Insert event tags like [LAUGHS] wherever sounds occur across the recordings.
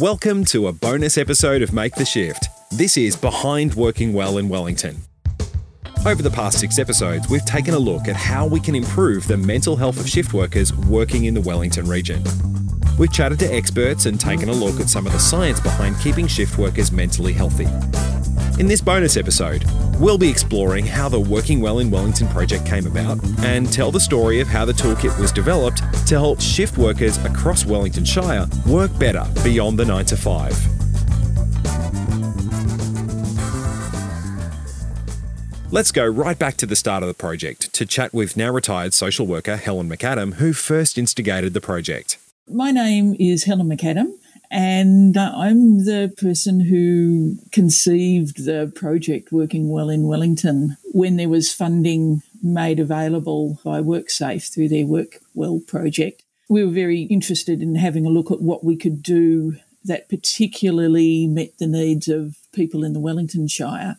Welcome to a bonus episode of Make the Shift. This is Behind Working Well in Wellington. Over the past six episodes, we've taken a look at how we can improve the mental health of shift workers working in the Wellington region. We've chatted to experts and taken a look at some of the science behind keeping shift workers mentally healthy. In this bonus episode, we'll be exploring how the Working Well in Wellington project came about and tell the story of how the toolkit was developed to help shift workers across Wellington Shire work better beyond the 9 to 5. Let's go right back to the start of the project to chat with now retired social worker Helen McAdam, who first instigated the project. My name is Helen McAdam, and uh, I'm the person who conceived the project Working Well in Wellington when there was funding made available by WorkSafe through their Work Well project. We were very interested in having a look at what we could do that particularly met the needs of people in the Wellington Shire.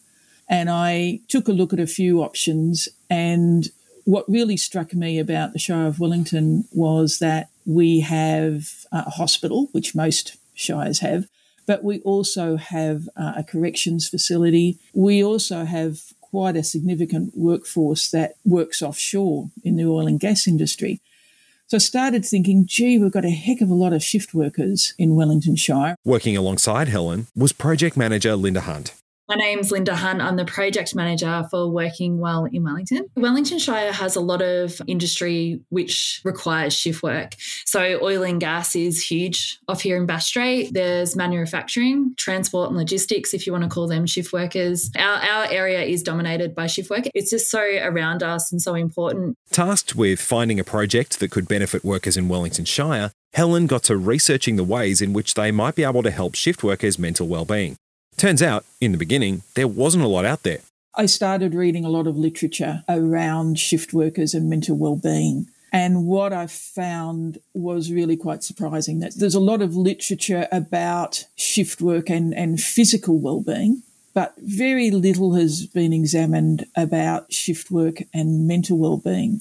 And I took a look at a few options. And what really struck me about the Shire of Wellington was that we have a hospital, which most shires have, but we also have uh, a corrections facility. We also have quite a significant workforce that works offshore in the oil and gas industry. So I started thinking, gee, we've got a heck of a lot of shift workers in Wellington Shire. Working alongside Helen was project manager Linda Hunt. My name's Linda Hunt. I'm the project manager for Working Well in Wellington. Wellington Shire has a lot of industry which requires shift work. So, oil and gas is huge off here in Bass Strait. There's manufacturing, transport, and logistics, if you want to call them shift workers. Our, our area is dominated by shift work. It's just so around us and so important. Tasked with finding a project that could benefit workers in Wellington Shire, Helen got to researching the ways in which they might be able to help shift workers' mental well-being. Turns out, in the beginning, there wasn't a lot out there. I started reading a lot of literature around shift workers and mental well-being. And what I found was really quite surprising that there's a lot of literature about shift work and, and physical well-being, but very little has been examined about shift work and mental well-being.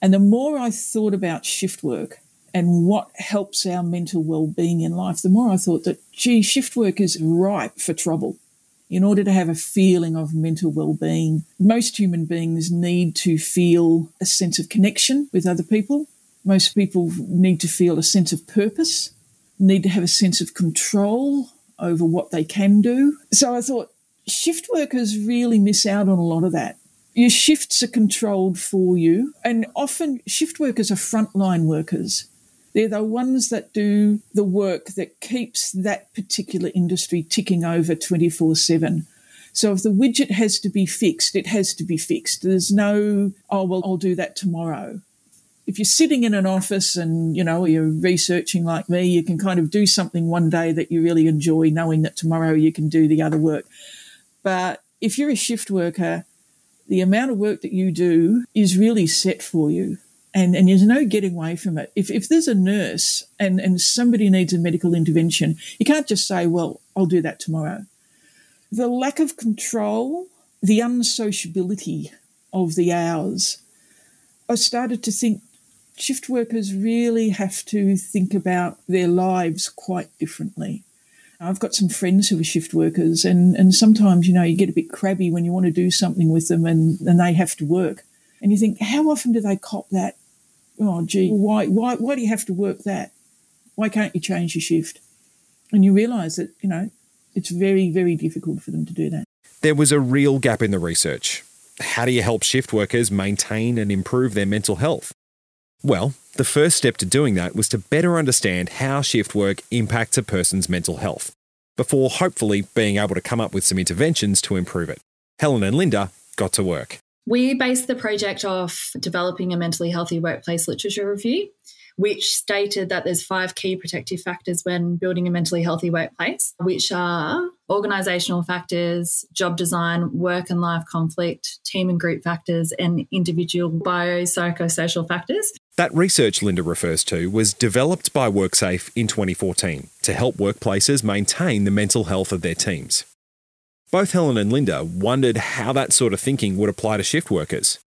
And the more I thought about shift work, and what helps our mental well-being in life, the more I thought that, gee, shift work is ripe for trouble. In order to have a feeling of mental well-being, most human beings need to feel a sense of connection with other people. Most people need to feel a sense of purpose, need to have a sense of control over what they can do. So I thought shift workers really miss out on a lot of that. Your shifts are controlled for you, and often shift workers are frontline workers. They're the ones that do the work that keeps that particular industry ticking over 24 7. So if the widget has to be fixed, it has to be fixed. There's no, oh, well, I'll do that tomorrow. If you're sitting in an office and, you know, you're researching like me, you can kind of do something one day that you really enjoy, knowing that tomorrow you can do the other work. But if you're a shift worker, the amount of work that you do is really set for you and, and there's no getting away from it. If, if there's a nurse and, and somebody needs a medical intervention, you can't just say, well, I'll do that tomorrow. The lack of control, the unsociability of the hours, I started to think shift workers really have to think about their lives quite differently. I've got some friends who are shift workers, and, and sometimes, you know, you get a bit crabby when you want to do something with them and, and they have to work. And you think, how often do they cop that oh, gee, why, why, why do you have to work that? Why can't you change your shift? And you realise that, you know, it's very, very difficult for them to do that. There was a real gap in the research. How do you help shift workers maintain and improve their mental health? Well, the first step to doing that was to better understand how shift work impacts a person's mental health, before hopefully being able to come up with some interventions to improve it. Helen and Linda got to work. We based the project off developing a mentally healthy workplace literature review, which stated that there's five key protective factors when building a mentally healthy workplace, which are organisational factors, job design, work and life conflict, team and group factors, and individual biopsychosocial factors. That research Linda refers to was developed by WorkSafe in 2014 to help workplaces maintain the mental health of their teams. Both Helen and Linda wondered how that sort of thinking would apply to shift workers.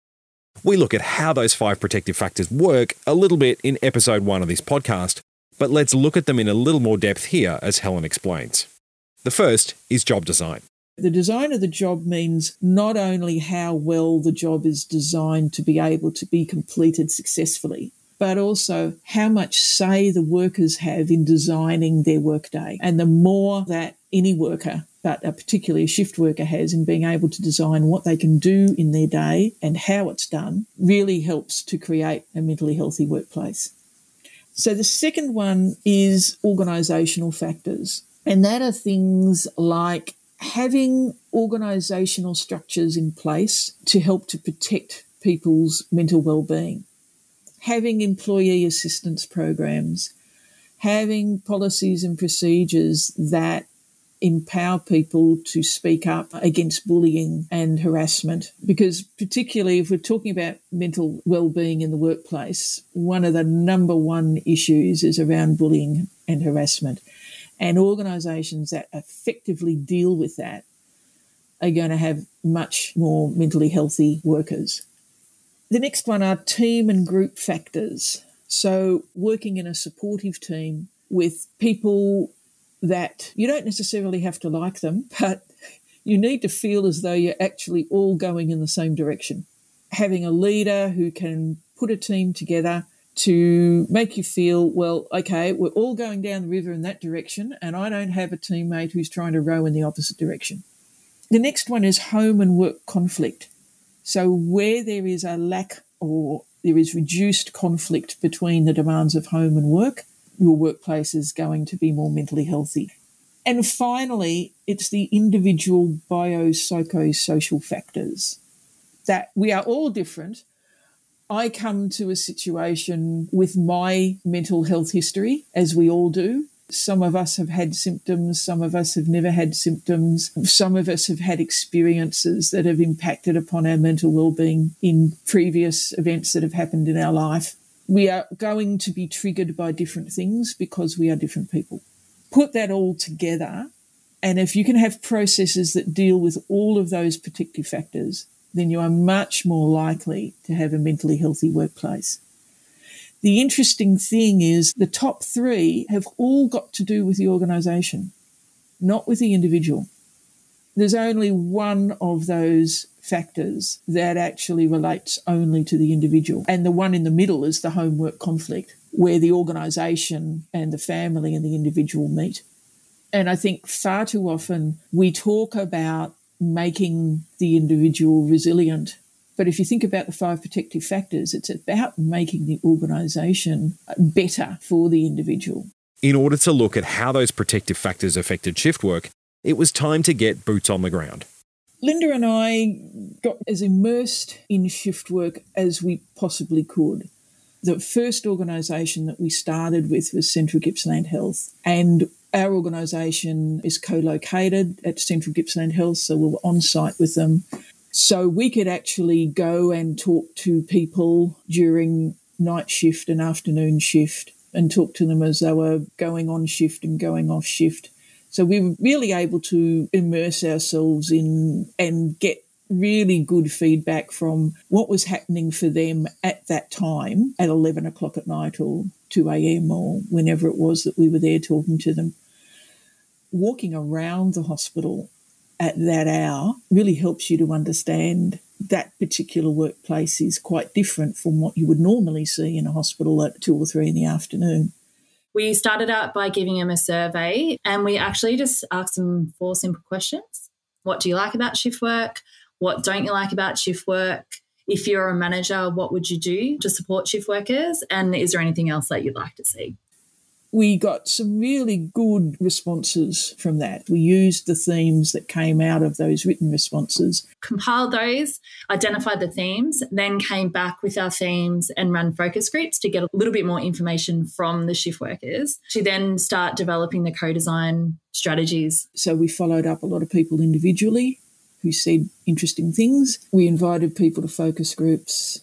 We look at how those five protective factors work a little bit in episode one of this podcast, But let's look at them in a little more depth here as Helen explains. The first is job design. The design of the job means not only how well the job is designed to be able to be completed successfully, but also how much say the workers have in designing their workday. And the more that any worker, but particularly a shift worker, has in being able to design what they can do in their day and how it's done, really helps to create a mentally healthy workplace. So the second one is organisational factors. And that are things like having organisational structures in place to help to protect people's mental well-being, having employee assistance programs, having policies and procedures that empower people to speak up against bullying and harassment. Because, particularly if we're talking about mental well-being in the workplace, one of the number one issues is around bullying and harassment. And organisations that effectively deal with that are going to have much more mentally healthy workers. The next one are team and group factors. So, working in a supportive team with people that you don't necessarily have to like them, [LAUGHS] but you need to feel as though you're actually all going in the same direction. Having a leader who can put a team together to make you feel, well, okay, we're all going down the river in that direction, and I don't have a teammate who's trying to row in the opposite direction. The next one is home and work conflict. So, where there is a lack or there is reduced conflict between the demands of home and work, your workplace is going to be more mentally healthy. And finally, it's the individual biopsychosocial factors that we are all different I come to a situation with my mental health history, as we all do. Some of us have had symptoms, some of us have never had symptoms, some of us have had experiences that have impacted upon our mental well-being in previous events that have happened in our life. We are going to be triggered by different things because we are different people. Put that all together, and if you can have processes that deal with all of those protective factors, then you are much more likely to have a mentally healthy workplace. The interesting thing is the top three have all got to do with the organisation, not with the individual. There's only one of those factors that actually relates only to the individual. And the one in the middle is the homework conflict, where the organisation and the family and the individual meet. And I think far too often we talk about making the individual resilient. But if you think about the five protective factors, it's about making the organisation better for the individual. In order to look at how those protective factors affected shift work, it was time to get boots on the ground. Linda and I got as immersed in shift work as we possibly could. The first organisation that we started with was Central Gippsland Health, and our organisation is co located at Central Gippsland Health, so we were on site with them. So we could actually go and talk to people during night shift and afternoon shift and talk to them as they were going on shift and going off shift. So we were really able to immerse ourselves in and get really good feedback from what was happening for them at that time at 11 o'clock at night or 2 a.m. or whenever it was that we were there talking to them walking around the hospital at that hour really helps you to understand that particular workplace is quite different from what you would normally see in a hospital at two or three in the afternoon. We started out by giving them a survey and we actually just asked them four simple questions. What do you like about shift work? What don't you like about shift work? If you're a manager, what would you do to support shift workers? And is there anything else that you'd like to see? We got some really good responses from that. We used the themes that came out of those written responses. Compiled those, identified the themes, then came back with our themes and run focus groups to get a little bit more information from the shift workers to then start developing the co design strategies. So we followed up a lot of people individually who said interesting things. We invited people to focus groups.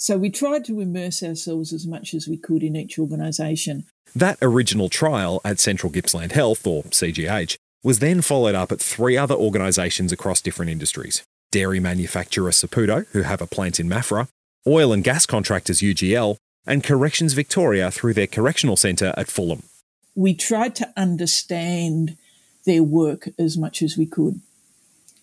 So we tried to immerse ourselves as much as we could in each organisation. That original trial at Central Gippsland Health, or CGH, was then followed up at three other organisations across different industries dairy manufacturer Saputo, who have a plant in Maffra, oil and gas contractors UGL, and Corrections Victoria through their correctional centre at Fulham. We tried to understand their work as much as we could.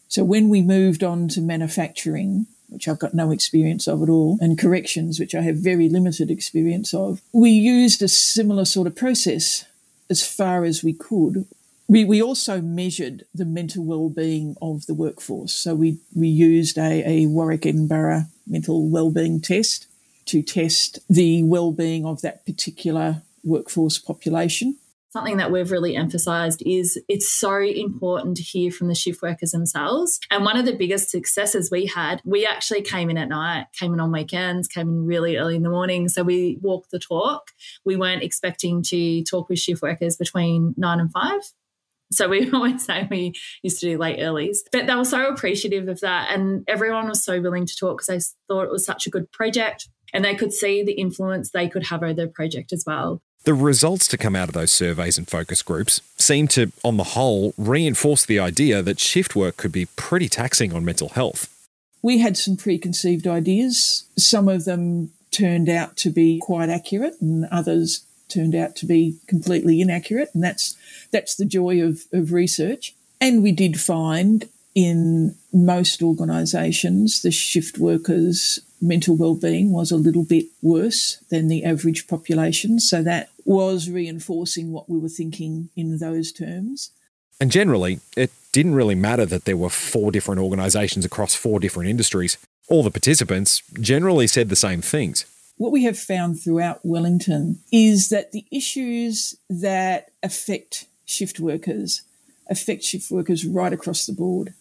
So when we moved on to manufacturing, which I've got no experience of at all, and corrections, which I have very limited experience of, we used a similar sort of process as far as we could. We, we also measured the mental well-being of the workforce. So we, we used a, a Warwick Edinburgh mental well-being test to test the well-being of that particular workforce population something that we've really emphasized is it's so important to hear from the shift workers themselves. And one of the biggest successes we had, we actually came in at night, came in on weekends, came in really early in the morning. So we walked the talk. We weren't expecting to talk with shift workers between nine and five. So we [LAUGHS] always say we used to do late earlies, but they were so appreciative of that. And everyone was so willing to talk because they thought it was such a good project and they could see the influence they could have over the project as well. The results to come out of those surveys and focus groups seem to, on the whole, reinforce the idea that shift work could be pretty taxing on mental health. We had some preconceived ideas. Some of them turned out to be quite accurate, and others turned out to be completely inaccurate. And that's that's the joy of, of research. And we did find in most organisations the shift workers mental well-being was a little bit worse than the average population. So that was reinforcing what we were thinking in those terms. And generally, it didn't really matter that there were four different organisations across four different industries. All the participants generally said the same things. What we have found throughout Wellington is that the issues that affect shift workers affect shift workers right across the board.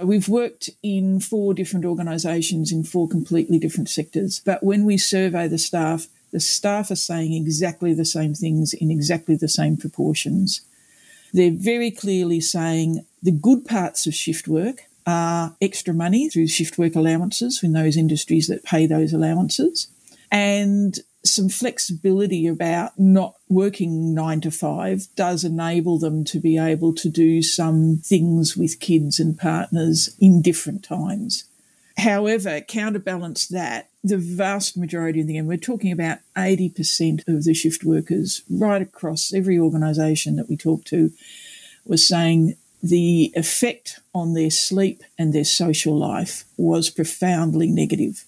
We've worked in four different organisations in four completely different sectors, but when we survey the staff, the staff are saying exactly the same things in exactly the same proportions. They're very clearly saying the good parts of shift work are extra money through shift work allowances in those industries that pay those allowances and some flexibility about not working nine to five does enable them to be able to do some things with kids and partners in different times. However, counterbalance that, the vast majority of the, and we're talking about 80% of the shift workers right across every organisation that we talk to, was saying the effect on their sleep and their social life was profoundly negative.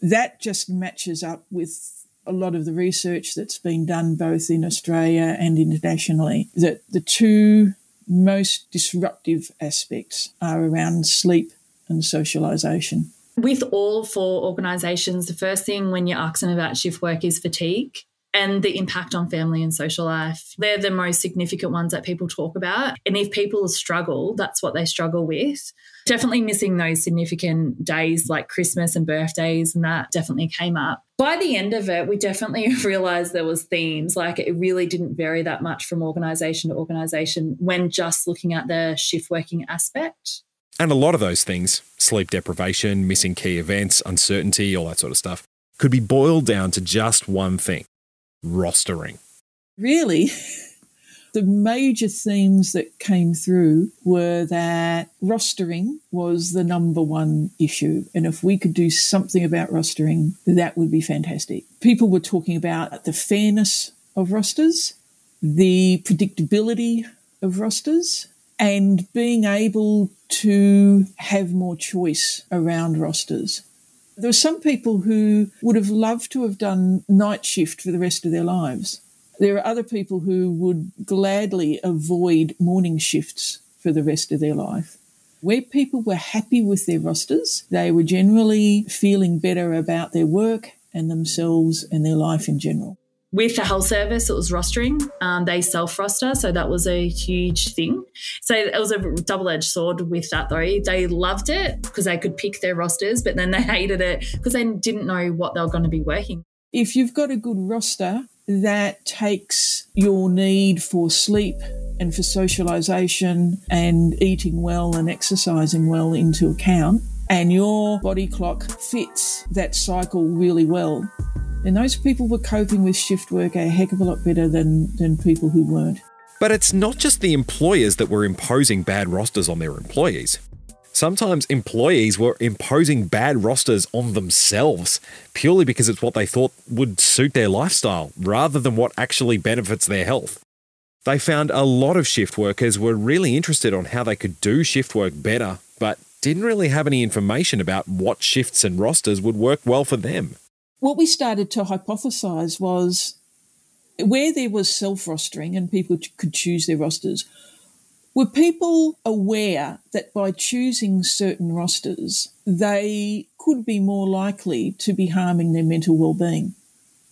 That just matches up with a lot of the research that's been done both in Australia and internationally that the two most disruptive aspects are around sleep and socialisation. With all four organisations, the first thing when you ask them about shift work is fatigue and the impact on family and social life. They're the most significant ones that people talk about. And if people struggle, that's what they struggle with. Definitely missing those significant days like Christmas and birthdays, and that definitely came up. By the end of it, we definitely [LAUGHS] realized there was themes. Like it really didn't vary that much from organization to organization when just looking at the shift working aspect. And a lot of those things, sleep deprivation, missing key events, uncertainty, all that sort of stuff, could be boiled down to just one thing rostering. Really, [LAUGHS] the major themes that came through were that rostering was the number one issue. And if we could do something about rostering, that would be fantastic. People were talking about the fairness of rosters, the predictability of rosters, and being able to have more choice around rosters. There are some people who would have loved to have done night shift for the rest of their lives. There are other people who would gladly avoid morning shifts for the rest of their life. Where people were happy with their rosters, they were generally feeling better about their work and themselves and their life in general. With the health service, it was rostering. Um, they self roster, so that was a huge thing. So it was a double edged sword with that, though. They loved it because they could pick their rosters, but then they [LAUGHS] hated it because they didn't know what they were going to be working. If you've got a good roster that takes your need for sleep and for socialization and eating well and exercising well into account, and your body clock fits that cycle really well, and those people were coping with shift work a heck of a lot better than, than people who weren't. But it's not just the employers that were imposing bad rosters on their employees. Sometimes employees were imposing bad rosters on themselves purely because it's what they thought would suit their lifestyle rather than what actually benefits their health. They found a lot of shift workers were really interested on how they could do shift work better, but didn't really have any information about what shifts and rosters would work well for them. What we started to hypothesize was where there was self rostering and people could choose their rosters, were people aware that by choosing certain rosters, they could be more likely to be harming their mental well-being?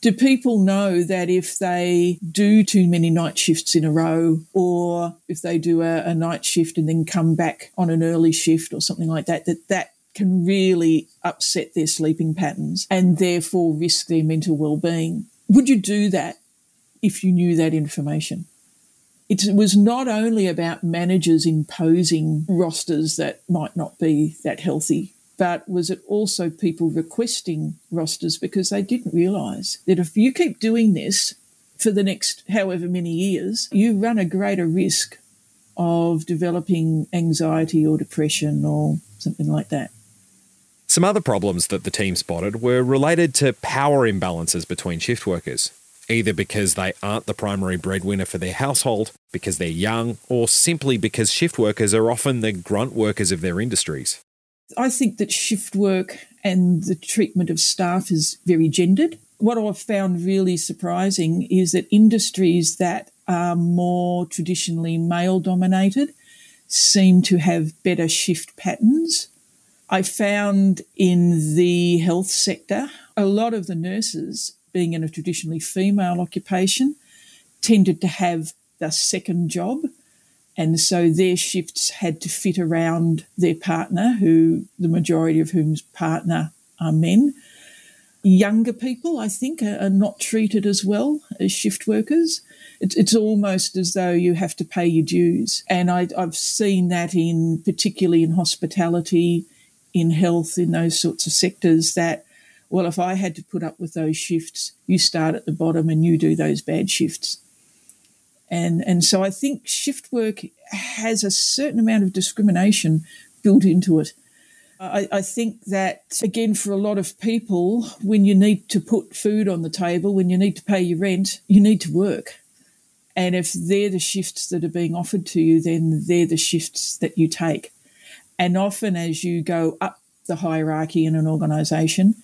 Do people know that if they do too many night shifts in a row, or if they do a, a night shift and then come back on an early shift or something like that, that that can really upset their sleeping patterns and therefore risk their mental well-being? Would you do that if you knew that information? it was not only about managers imposing rosters that might not be that healthy, but was it also people requesting rosters because they didn't realise that if you keep doing this for the next however many years, you run a greater risk of developing anxiety or depression or something like that. Some other problems that the team spotted were related to power imbalances between shift workers either because they aren't the primary breadwinner for their household, because they're young, or simply because shift workers are often the grunt workers of their industries. I think that shift work and the treatment of staff is very gendered. What I've found really surprising is that industries that are more traditionally male dominated seem to have better shift patterns. I found in the health sector, a lot of the nurses being in a traditionally female occupation, tended to have the second job. And so their shifts had to fit around their partner, who the majority of whom's partner are men. Younger people, I think, are, are not treated as well as shift workers. It's, it's, almost as though you have to pay your dues. And I, I've seen that in particularly in hospitality, in health, in those sorts of sectors that well, if I had to put up with those shifts, you start at the bottom and you do those bad shifts. And, and so I think shift work has a certain amount of discrimination built into it. I, I, think that, again, for a lot of people, when you need to put food on the table, when you need to pay your rent, you need to work. And if they're the shifts that are being offered to you, then they're the shifts that you take. And often, as you go up the hierarchy in an organisation,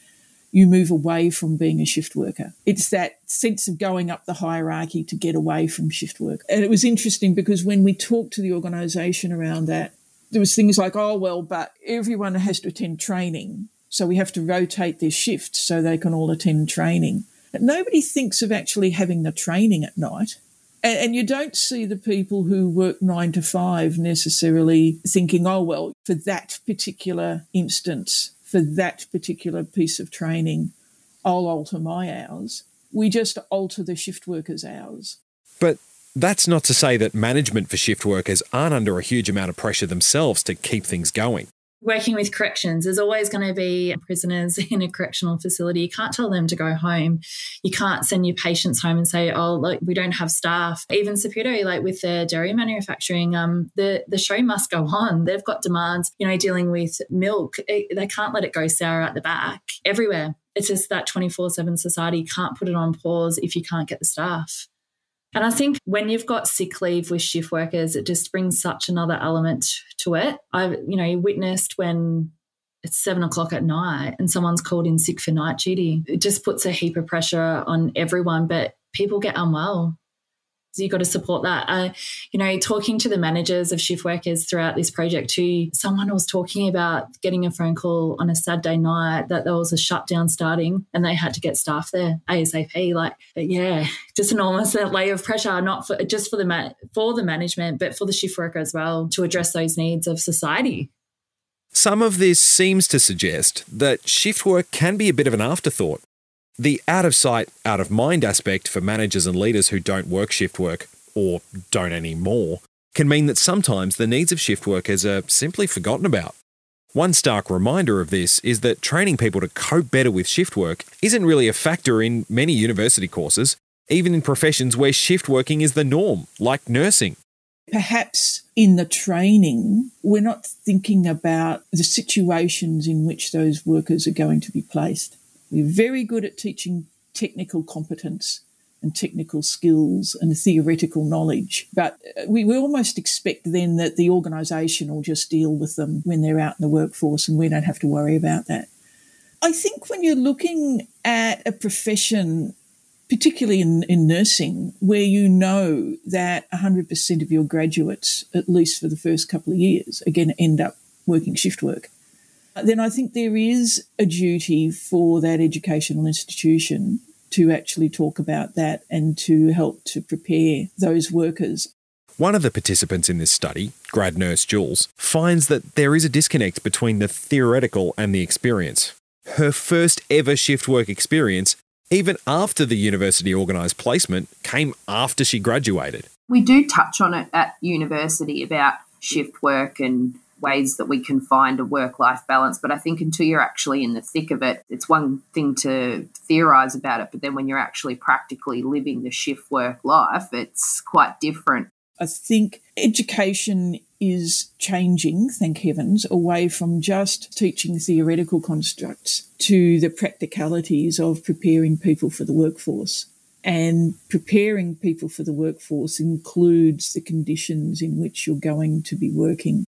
you move away from being a shift worker. It's that sense of going up the hierarchy to get away from shift work. And it was interesting because when we talked to the organisation around that, there was things like, oh, well, but everyone has to attend training. So we have to rotate their shifts so they can all attend training. But nobody thinks of actually having the training at night. And, and, you don't see the people who work nine to five necessarily thinking, oh, well, for that particular instance, for that particular piece of training, I'll alter my hours. We just alter the shift workers' hours. But that's not to say that management for shift workers aren't under a huge amount of pressure themselves to keep things going working with corrections, there's always going to be prisoners [LAUGHS] in a correctional facility. You can't tell them to go home. You can't send your patients home and say, "Oh, look, we don't have staff." Even Saputo, like with their dairy manufacturing, um, the the show must go on. They've got demands. You know, dealing with milk, it, they can't let it go sour at the back everywhere. It's just that 24 7 society can't put it on pause if you can't get the staff. And I think when you've got sick leave with shift workers, it just brings such another element to it. I've, you know, witnessed when it's seven o'clock at night and someone's called in sick for night duty. It just puts a heap of pressure on everyone, but people get unwell. So you've got to support that. Uh, you know, talking to the managers of shift workers throughout this project too, someone was talking about getting a phone call on a Saturday night that there was a shutdown starting and they had to get staff there ASAP. Like, yeah, just enormous layer of pressure, not for just for the ma- for the management, but for the shift worker as well to address those needs of society. Some of this seems to suggest that shift work can be a bit of an afterthought the out of sight, out of mind aspect for managers and leaders who don't work shift work or don't anymore can mean that sometimes the needs of shift workers are simply forgotten about. One stark reminder of this is that training people to cope better with shift work isn't really a factor in many university courses, even in professions where shift working is the norm, like nursing. perhaps in the training, we're not thinking about the situations in which those workers are going to be placed. We're very good at teaching technical competence and technical skills and theoretical knowledge. But uh, we, we almost expect then that the organisation will just deal with them when they're out in the workforce and we don't have to worry about that. I think when you're looking at a profession particularly in, in nursing, where you know that 100% of your graduates, at least for the first couple of years, to end up working shift work, then I think there is a duty for that educational institution to actually talk about that and to help to prepare those workers. One of the participants in this study, grad nurse Jules, finds that there is a disconnect between the theoretical and the experience. Her first ever shift work experience even after the university organised placement came after she graduated. We do touch on it at university about shift work and ways that we can find a work life balance. But I think until you're actually in the thick of it, it's one thing to theorize about it. But then when you're actually practically living the shift work life, it's quite different. I think education is changing, thank heavens, away from just teaching theoretical constructs to the practicalities of preparing people for the workforce. And preparing people for the workforce includes the conditions in which you're going to be working.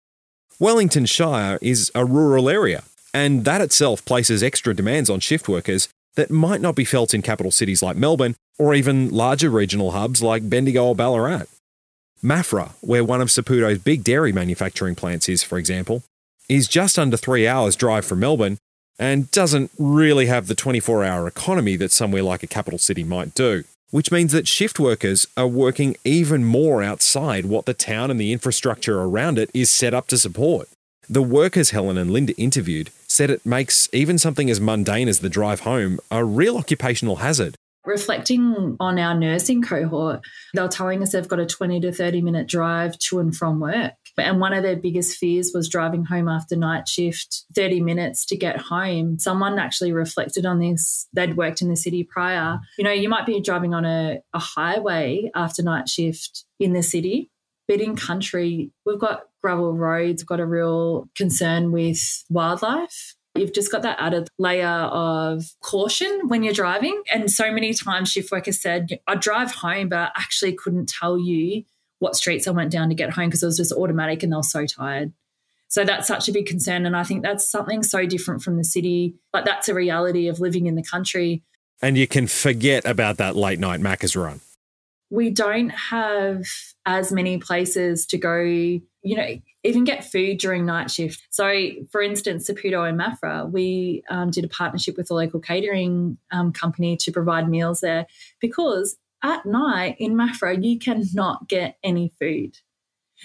Wellington Shire is a rural area, and that itself places extra demands on shift workers that might not be felt in capital cities like Melbourne or even larger regional hubs like Bendigo or Ballarat. Maffra, where one of Saputo's big dairy manufacturing plants is, for example, is just under three hours' drive from Melbourne and doesn't really have the 24 hour economy that somewhere like a capital city might do, which means that shift workers are working even more outside what the town and the infrastructure around it is set up to support. The workers Helen and Linda interviewed said it makes even something as mundane as the drive home a real occupational hazard reflecting on our nursing cohort, they were telling us they've got a 20 to 30 minute drive to and from work. And one of their biggest fears was driving home after night shift, 30 minutes to get home. Someone actually reflected on this. They'd worked in the city prior. You know, you might be driving on a, a highway after night shift in the city, but in country, we've got gravel roads, got a real concern with wildlife. You've just got that added layer of caution when you're driving. And so many times shift workers said, I drive home, but I actually couldn't tell you what streets I went down to get home because it was just automatic and they were so tired. So that's such a big concern. And I think that's something so different from the city. Like that's a reality of living in the country. And you can forget about that late night Macca's run. We don't have as many places to go, you know, even get food during night shift. So, for instance, Saputo and Maffra, we um, did a partnership with a local catering um, company to provide meals there because at night in Maffra, you cannot get any food.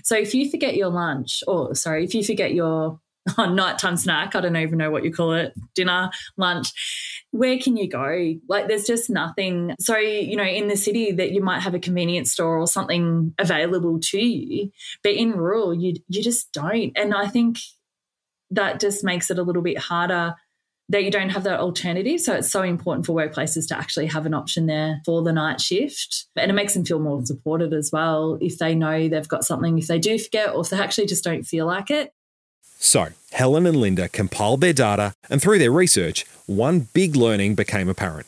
So, if you forget your lunch, or sorry, if you forget your [LAUGHS] on nighttime snack. I don't even know what you call it, dinner, lunch. Where can you go? Like there's just nothing. So, you know, in the city that you might have a convenience store or something available to you, but in rural you you just don't. And I think that just makes it a little bit harder that you don't have that alternative. So it's so important for workplaces to actually have an option there for the night shift. And it makes them feel more supported as well if they know they've got something, if they do forget or if they actually just don't feel like it. So, Helen and Linda compiled their data, and through their research, one big learning became apparent.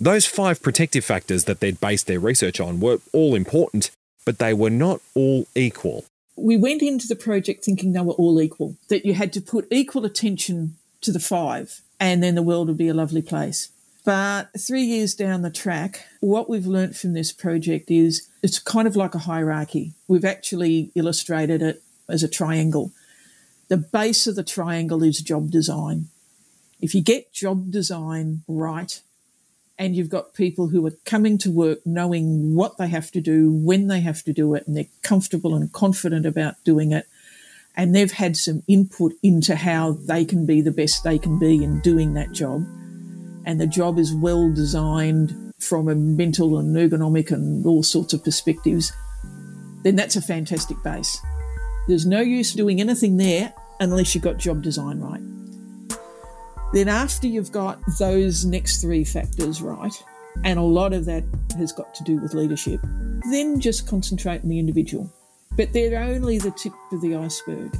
Those five protective factors that they'd based their research on were all important, but they were not all equal. We went into the project thinking they were all equal, that you had to put equal attention to the five, and then the world would be a lovely place. But three years down the track, what we've learnt from this project is it's kind of like a hierarchy. We've actually illustrated it as a triangle. The base of the triangle is job design. If you get job design right, and you've got people who are coming to work knowing what they have to do, when they have to do it, and they're comfortable and confident about doing it, and they've had some input into how they can be the best they can be in doing that job, and the job is well designed from a mental and ergonomic and all sorts of perspectives, then that's a fantastic base. There's no use doing anything there unless you've got job design right. Then, after you've got those next three factors right, and a lot of that has got to do with leadership, then just concentrate on the individual. but they're only the tip of the iceberg.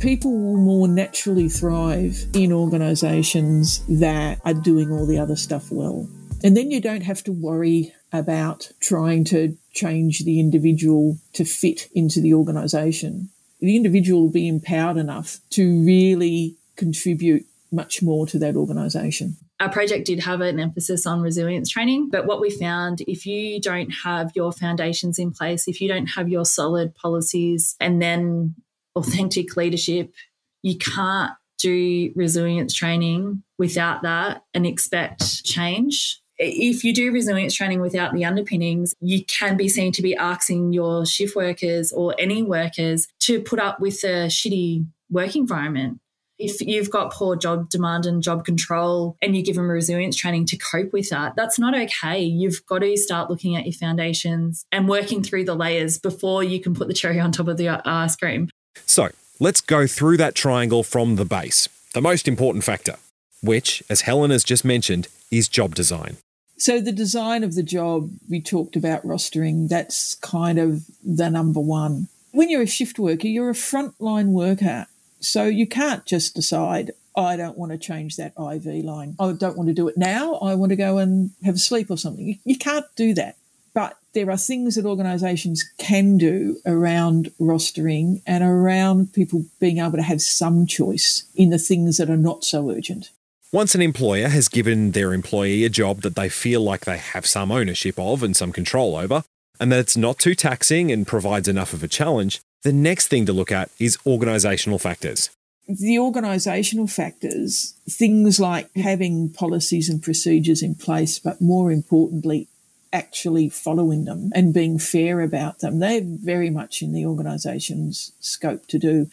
People will more naturally thrive in organisations that are doing all the other stuff well. And then you don't have to worry about trying to change the individual to fit into the organisation. The individual will be empowered enough to really contribute much more to that organisation. Our project did have an emphasis on resilience training, but what we found if you don't have your foundations in place, if you don't have your solid policies and then authentic leadership, you can't do resilience training without that and expect change if you do resilience training without the underpinnings, you can be seen to be asking your shift workers or any workers to put up with a shitty work environment. If you've got poor job demand and job control and you give them resilience training to cope with that, that's not okay. You've got to start looking at your foundations and working through the layers before you can put the cherry on top of the ice cream. So let's go through that triangle from the base, the most important factor, which, as Helen has just mentioned, is job design. So the design of the job, we talked about rostering, that's kind of the number one. When you're a shift worker, you're a frontline worker. So you can't just decide, I don't want to change that IV line. I don't want to do it now. I want to go and have a sleep or something. You, can't do that. But there are things that organisations can do around rostering and around people being able to have some choice in the things that are not so urgent. Once an employer has given their employee a job that they feel like they have some ownership of and some control over, and that it's not too taxing and provides enough of a challenge, the next thing to look at is organisational factors. The organisational factors, things like having policies and procedures in place, but more importantly, actually following them and being fair about them. They're very much in the organisation's scope to do.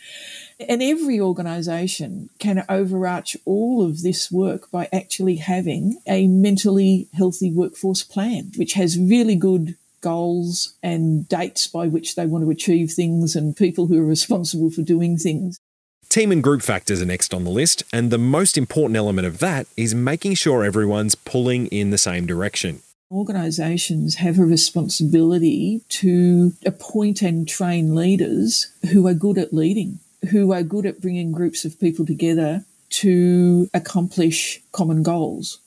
And every organisation can overarch all of this work by actually having a mentally healthy workforce plan, which has really good goals and dates by which they want to achieve things and people who are responsible for doing things. Team and group factors are next on the list, and the most important element of that is making sure everyone's pulling in the same direction. Organisations have a responsibility to appoint and train leaders who are good at leading, who are good at bringing groups of people together to accomplish common goals.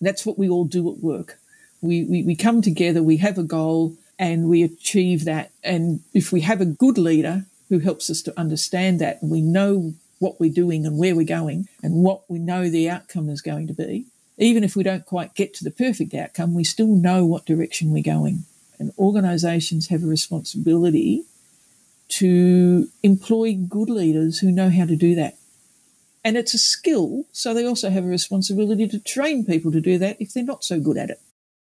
That's what we all do at work. We, we, we come together, we have a goal, and we achieve that. And if we have a good leader who helps us to understand that, and we know what we're doing and where we're going, and what we know the outcome is going to be, even if we don't quite get to the perfect outcome, we still know what direction we're going. And organisations have a responsibility to employ good leaders who know how to do that. And it's a skill, so they also have a responsibility to train people to do that if they're not so good at it.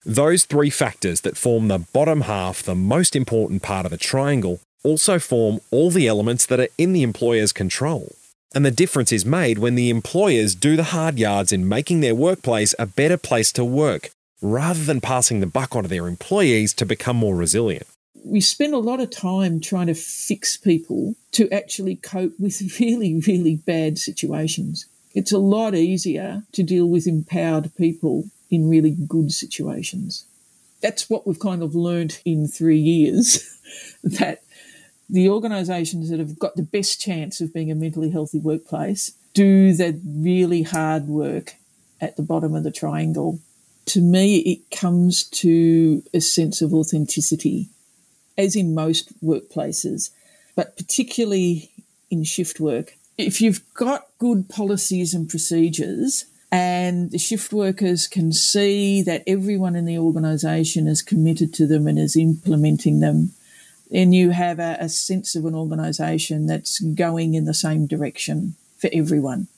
Those three factors that form the bottom half, the most important part of a triangle, also form all the elements that are in the employer's control. And the difference is made when the employers do the hard yards in making their workplace a better place to work, rather than passing the buck onto their employees to become more resilient. We spend a lot of time trying to fix people to actually cope with [LAUGHS] really, really bad situations. It's a lot easier to deal with empowered people in really good situations. That's what we've kind of learnt in three years [LAUGHS] that the organisations that have got the best chance of being a mentally healthy workplace do the really hard work at the bottom of the triangle. To me, it comes to a sense of authenticity, as in most workplaces, but particularly in shift work. If you've got good policies and procedures, and the shift workers can see that everyone in the organisation is committed to them and is implementing them, and you have a, a sense of an organisation that's going in the same direction for everyone.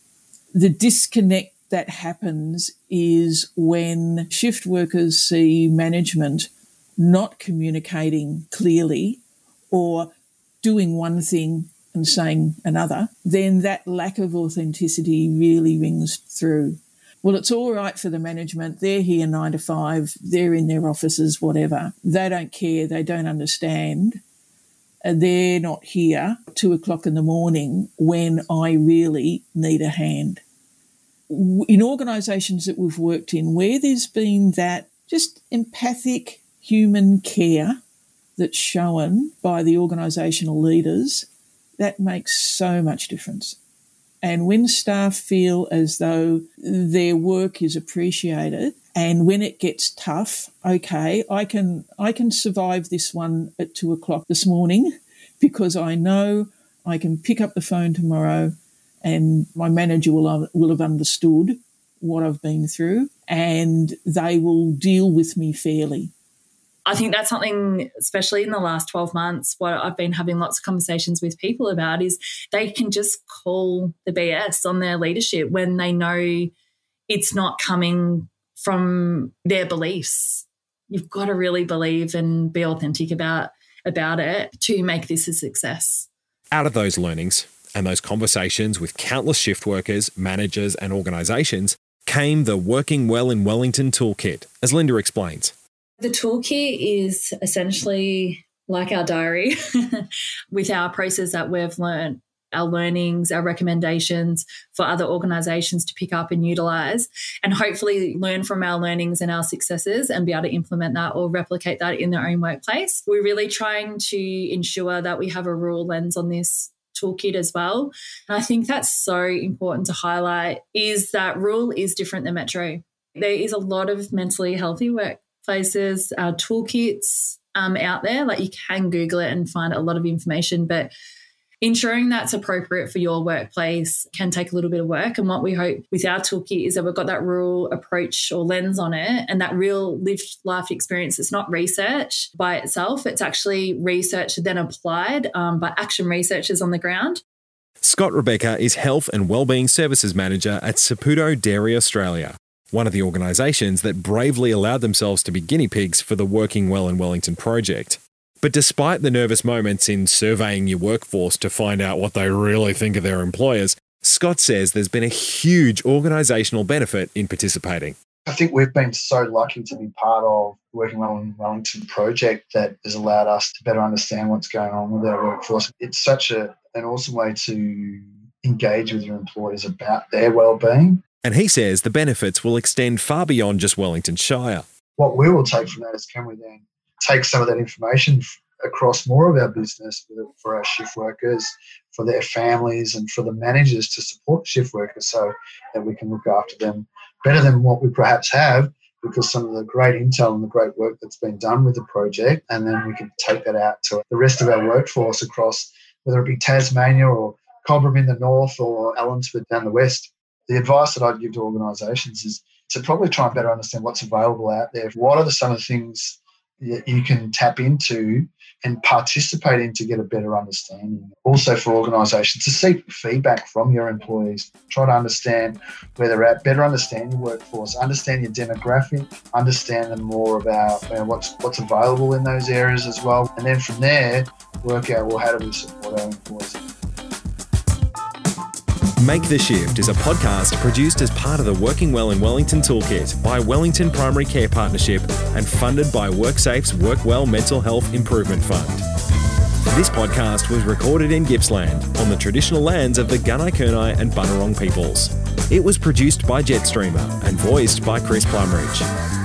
The disconnect that happens is when shift workers see management not communicating clearly or doing one thing and saying another, then that lack of authenticity really rings through. Well, it's all right for the management. They're here nine to five. They're in their offices, whatever. They don't care. They don't understand. Uh, they're not here two o'clock in the morning when I really need a hand. In organisations that we've worked in, where there's been that just empathic human care that's shown by the organisational leaders, that makes so much difference. And when staff feel as though their work is appreciated, and when it gets tough, okay, I can I can survive this one at two o'clock this morning because I know I can pick up the phone tomorrow, and my manager will will have understood what I've been through, and they will deal with me fairly. I think that's something, especially in the last 12 months, what I've been having lots of conversations with people about is they can just call the BS on their leadership when they know it's not coming from their beliefs. You've got to really believe and be authentic about about it to make this a success. Out of those learnings and those conversations with countless shift workers, managers, and organisations came the Working Well in Wellington toolkit, as Linda explains. The toolkit is essentially like our diary [LAUGHS] with our process that we've learned, our learnings, our recommendations for other organizations to pick up and utilize, and hopefully learn from our learnings and our successes and be able to implement that or replicate that in their own workplace. We're really trying to ensure that we have a rural lens on this toolkit as well. And I think that's so important to highlight is that rural is different than metro. There is a lot of mentally healthy work places, uh, toolkits um, out there. Like you can Google it and find a lot of information, but ensuring that's appropriate for your workplace can take a little bit of work. And what we hope with our toolkit is that we've got that rural approach or lens on it and that real lived life experience. It's not research by itself, it's actually research then applied um, by action researchers on the ground. Scott Rebecca is Health and Wellbeing Services Manager at Saputo Dairy Australia one of the organisations that bravely allowed themselves to be guinea pigs for the Working Well in Wellington project. But despite the nervous moments in surveying your workforce to find out what they really think of their employers, Scott says there's been a huge organisational benefit in participating. I think we've been so lucky to be part of Working Well in Wellington project that has allowed us to better understand what's going on with our workforce. It's such a, an awesome way to engage with your employees about their well-being and he says the benefits will extend far beyond just Wellington Shire. What we will take from that is can we then take some of that information across more of our business for our shift workers, for their families, and for the managers to support shift workers so that we can look after them better than what we perhaps have because some of the great intel and the great work that's been done with the project, and then we can take that out to the rest of our workforce across whether it be Tasmania or Cobram in the north or Allansford down the west the advice that I'd give to organisations is to probably try and better understand what's available out there. What are the, some of the things that you can tap into and participate in to get a better understanding? Also, for organisations to seek feedback from your employees, try to understand where they're at, better understand your workforce, understand your demographic, understand them more about you know, what's what's available in those areas as well, and then from there work out well how do we support our employees. Make the Shift is a podcast produced as part of the Working Well in Wellington Toolkit by Wellington Primary Care Partnership and funded by WorkSafe's Work Well Mental Health Improvement Fund. This podcast was recorded in Gippsland on the traditional lands of the Gunai Kurnai and Bunurong peoples. It was produced by Jetstreamer and voiced by Chris Plumridge.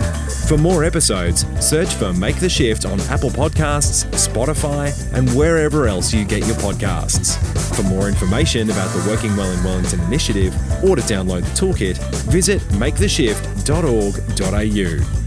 For more episodes, search for Make the Shift on Apple Podcasts, Spotify, and wherever else you get your podcasts. For more information about the Working Well in Wellington initiative or to download the toolkit, visit maketheshift.org.au.